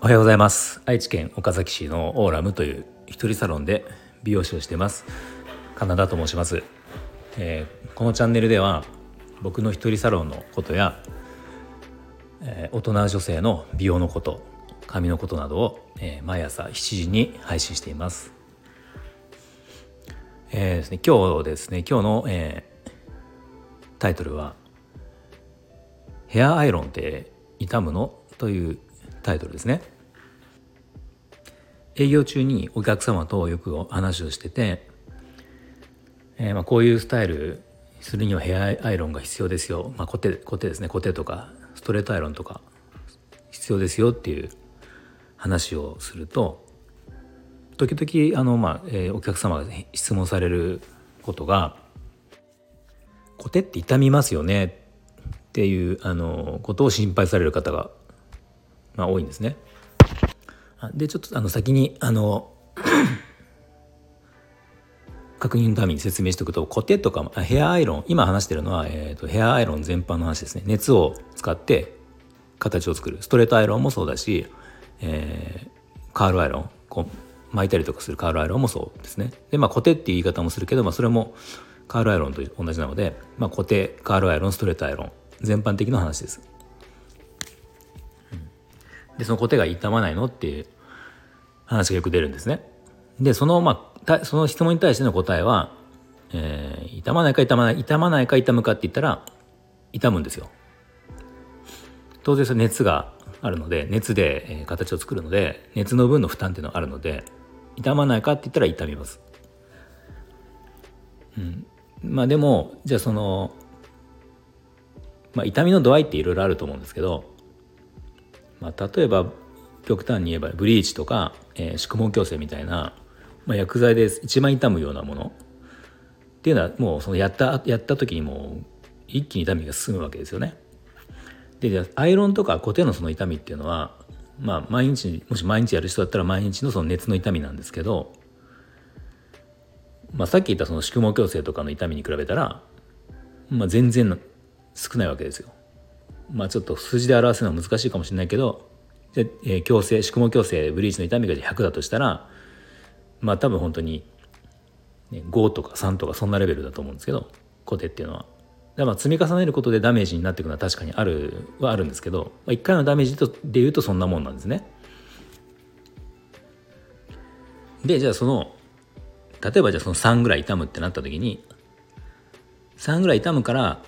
おはようございます。愛知県岡崎市のオーラムという一人サロンで美容師をしてます。カナダと申します、えー、このチャンネルでは僕の一人サロンのことや、えー、大人女性の美容のこと髪のことなどを、えー、毎朝7時に配信しています。えーですね、今日ですね今日の、えー、タイトルは「ヘアアイロンって傷むの?」というタイトルですね。営業中にお客様とよく話をしてて、えー、まあこういうスタイルするにはヘアアイロンが必要ですよ、まあ、コテコテですね。コテとかストレートアイロンとか必要ですよっていう話をすると時々あの、まあえー、お客様が質問されることが「コテって痛みますよね」っていうあのことを心配される方がまあ、多いんですね。でちょっとあの先にあの 確認のために説明しておくとコテとかヘアアイロン今話してるのは、えーと、ヘアアイロン全般の話ですね。熱を使って形を作る。ストレートアイロンもそうだし、えー、カールアイロンこう巻いたりとかするカールアイロンもそうですね。でまあコテっていう言い方もするけど、まあ、それもカールアイロンと同じなので、まあ、コテカールアイロンストレートアイロン全般的な話です。でそのコテが傷まないのっていう話がよく出るんですね。でそのまあその質問に対しての答えは、えー、傷まないか傷まない傷まないか傷むかって言ったら傷むんですよ。当然それ熱があるので熱で、形を作るので熱の分の負担っていうのがあるので傷まないかって言ったら傷みます。うん、まあでもじゃあその、まあ、痛みの度合いっていろいろあると思うんですけどまあ、例えば極端に言えばブリーチとか、えー、宿毛矯正みたいな、まあ、薬剤で一番痛むようなものっていうのはもうそのやったやった時にもう一気に痛みが進むわけですよね。でじゃアイロンとかコテのその痛みっていうのはまあ毎日もし毎日やる人だったら毎日のその熱の痛みなんですけど、まあ、さっき言ったその宿毛矯正とかの痛みに比べたら、まあ、全然少ないわけですよ。まあちょっと数字で表すのは難しいかもしれないけどじゃ、え、矯正宿毛矯正ブリーチの痛みが100だとしたらまあ多分本当に、ね、5とか3とかそんなレベルだと思うんですけどコテっていうのは。だまあ積み重ねることでダメージになっていくのは確かにあるはあるんですけど、まあ、1回のダメージでいうとそんなもんなんですね。でじゃあその例えばじゃあその3ぐらい痛むってなった時に3ぐらい痛むから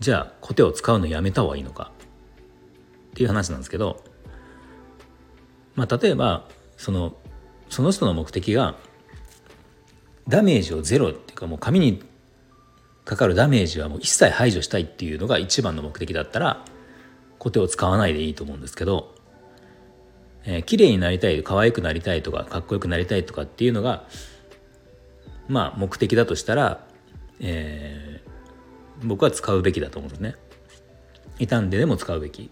じゃあコテを使うのやめた方がいいのか？っていう話なんですけど、まあ、例えばそのその人の目的がダメージをゼロっていうかもう紙にかかるダメージはもう一切排除したいっていうのが一番の目的だったらコテを使わないでいいと思うんですけど、えー、綺麗になりたい可愛くなりたいとかかっこよくなりたいとかっていうのがまあ目的だとしたら、えー、僕は使うべきだと思うんですね傷んででも使うべき、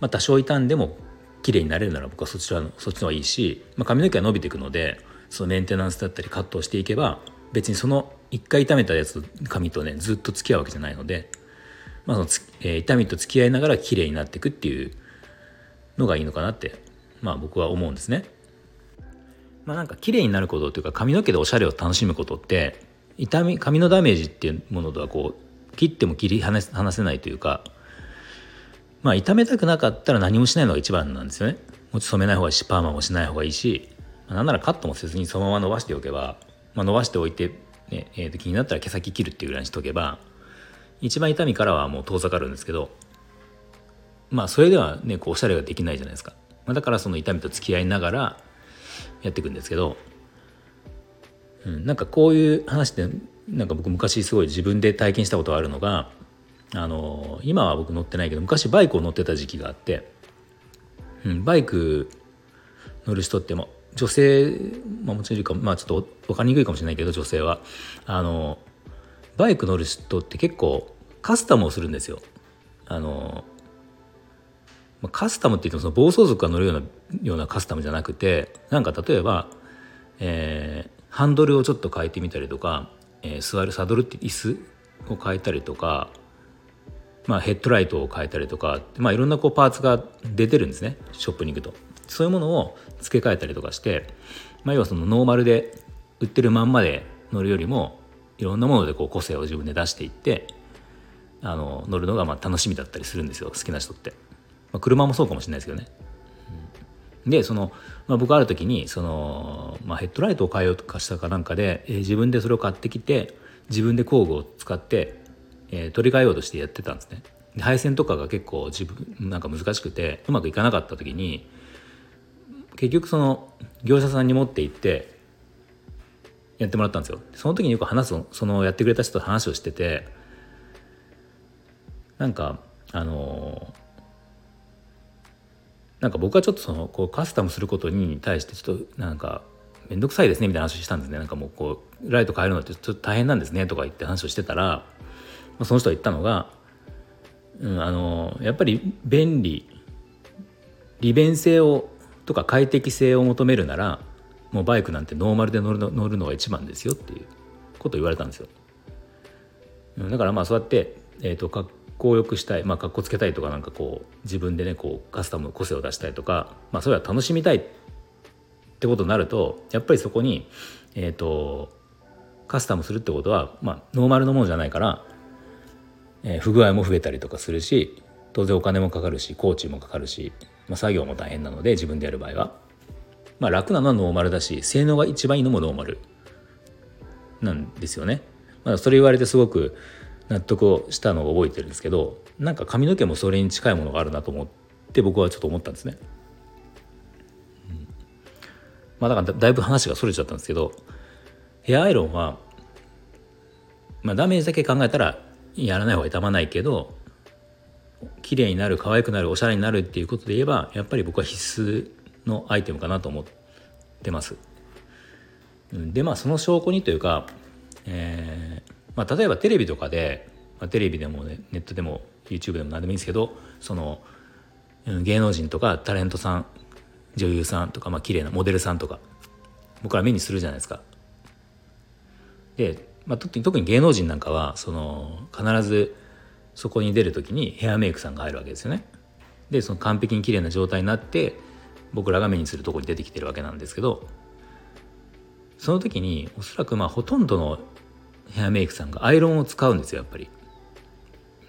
まあ、多少傷んでも綺麗になれるなら僕はそちらのそっちの方がいいし、まあ、髪の毛は伸びていくのでそのメンテナンスだったりカットをしていけば別にその一回傷めたやつ髪とねずっと付き合うわけじゃないので、まあそのつえー、痛みと付き合いながら綺麗になっていくっていうのがいいのかなってまあ僕は思うんですね。まあなんか綺麗になることというか髪の毛でおしゃれを楽しむことって痛み髪のダメージっていうものとはこう切っても切り離せないというかまあ痛めたくなかったら何もしないのが一番なんですよね。もち染めない方がいいしパーマもしない方がいいし、まあ、なんならカットもせずにそのまま伸ばしておけば、まあ、伸ばしておいて、ねえー、と気になったら毛先切るっていうぐらいにしとけば一番痛みからはもう遠ざかるんですけどまあそれではねこうおしゃれができないじゃないですか、まあ、だからその痛みと付き合いながらやっていくんですけど、うん、なんかこういう話ってなんか僕昔すごい自分で体験したことがあるのがあの今は僕乗ってないけど昔バイクを乗ってた時期があって、うん、バイク乗る人っても女性、まあ、もちろんいるかまあちょっと分かりにくいかもしれないけど女性はあのバイク乗る人って結構カスタムをするんですよ。あのカスタムって言ってもその暴走族が乗るようなようなカスタムじゃなくてなんか例えば、えー、ハンドルをちょっと変えてみたりとかえー、座るサドルって椅子を変えたりとかまあ、ヘッドライトを変えたりとか、まあ、いろんなこうパーツが出てるんですねショップに行くと。そういうものを付け替えたりとかして、まあ、要はそのノーマルで売ってるまんまで乗るよりもいろんなものでこう個性を自分で出していってあの乗るのがまあ楽しみだったりするんですよ好きな人って、まあ、車もそうかもしれないですけどね、でその、まあ、僕ある時にその、まあ、ヘッドライトを変えようとかしたかなんかで、えー、自分でそれを買ってきて自分で工具を使って、えー、取り替えようとしてやってたんですね。で配線とかが結構自分なんか難しくてうまくいかなかった時に結局その業者さんに持って行ってやってもらったんですよ。その時によく話すそのやってくれた人と話をしててなんかあのなんか僕はちょっとそのこうカスタムすることに対してちょっとなんか面倒くさいですねみたいな話をしたんですねなんかもうこうライト変えるのってちょっと大変なんですねとか言って話をしてたら、まあ、その人が言ったのが、うん、あのやっぱり便利利便性をとか快適性を求めるならもうバイクなんてノーマルで乗るの乗るのが一番ですよっていうことを言われたんですよ。だからまあそうやって、えーと、格好よくしたい、まあ、格好つけたいとかなんかこう自分でねこうカスタム個性を出したいとか、まあ、それは楽しみたいってことになるとやっぱりそこに、えーと、カスタムするってことは、まあ、ノーマルのものじゃないから、えー、不具合も増えたりとかするし当然お金もかかるし工賃もかかるし、まあ、作業も大変なので自分でやる場合は。まあ、楽なのはノーマルだし性能が一番いいのもノーマルなんですよね。まあ、それ言われてすごく納得をしたのを覚えてるんですけどなんか髪の毛もそれに近いものがあるなと思って僕はちょっと思ったんですね。まあだからだいぶ話がそれちゃったんですけどヘアアイロンは、まあ、ダメージだけ考えたらやらない方が痛まないけど綺麗になる可愛くなるおしゃれになるっていうことで言えばやっぱり僕は必須のアイテムかなと思ってます。でまあその証拠にというか、えーまあ、例えばテレビとかで、まあ、テレビでも、ね、ネットでも YouTube でも何でもいいんですけどその芸能人とかタレントさん女優さんとか、まあ綺麗なモデルさんとか僕ら目にするじゃないですか。で、まあ、特に特に芸能人なんかはその必ずそこに出る時にヘアメイクさんが入るわけですよね。でその完璧に綺麗な状態になって僕らが目にするとこに出てきてるわけなんですけどその時におそらくまあほとんどのヘアメイクさんがアイロンを使うんですよやっぱり。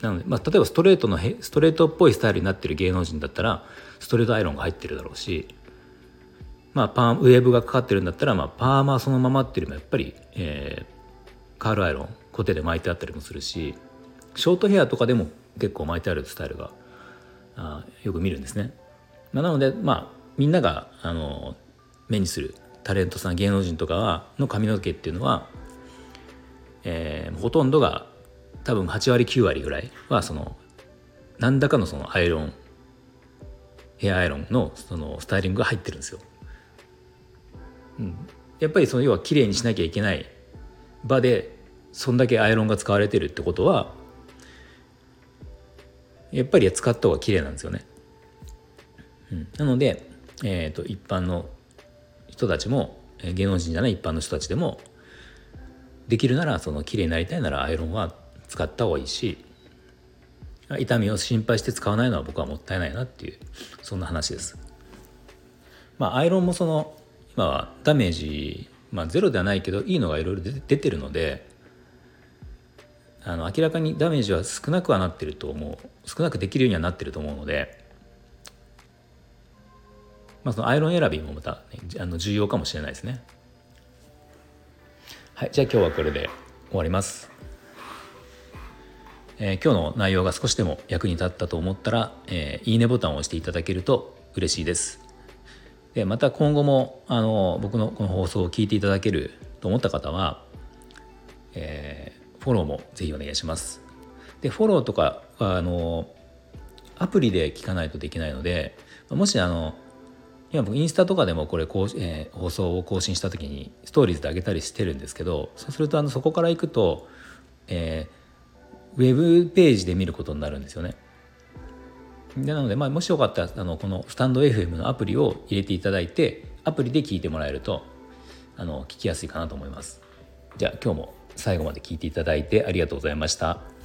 なので、まあ、例えばストレートのストレートっぽいスタイルになってる芸能人だったらストレートアイロンが入ってるだろうし、まあ、パーウェーブがかかってるんだったら、まあ、パーマそのままっていうよりもやっぱり、えー、カールアイロンコテで巻いてあったりもするしショートヘアとかでも結構巻いてあるスタイルがあよく見るんですね。まあ、なのでまあみんながあの目にするタレントさん芸能人とかはの髪の毛っていうのは、えー、ほとんどが多分8割9割ぐらいはその何らかのそのアイロンヘアアイロンのそのスタイリングが入ってるんですよ。うん、やっぱりその要は綺麗にしなきゃいけない場でそんだけアイロンが使われてるってことはやっぱり使った方が綺麗なんですよね。うん、なのでえーと、一般の人たちも芸能人じゃない一般の人たちでもできるならその綺麗になりたいならアイロンは使った方がいいし痛みを心配して使わないのは僕はもったいないなっていうそんな話です。まあアイロンもその今はダメージ、まあ、ゼロではないけどいいのがいろいろ出てるのであの明らかにダメージは少なくはなってると思う少なくできるようにはなってると思うのでまあ、そのアイロン選びもまた、ね、あの重要かもしれないですね。はい、じゃあ今日はこれで終わります。えー、今日の内容が少しでも役に立ったと思ったら、えー、いいねボタンを押していただけると嬉しいです。でまた今後もあの僕のこの放送を聞いていただけると思った方は、えー、フォローもぜひお願いします。でフォローとかはあのアプリで聞かないとできないのでもしあの今僕インスタとかでもこれこう、えー、放送を更新した時にストーリーズで上げたりしてるんですけどそうするとあのそこから行くと、えー、ウェブページで見ることになるんですよね。なので、まあ、もしよかったらあのこのスタンド FM のアプリを入れていただいてアプリで聞いてもらえるとあの聞きやすいかなと思います。じゃあ今日も最後まで聞いていただいてありがとうございました。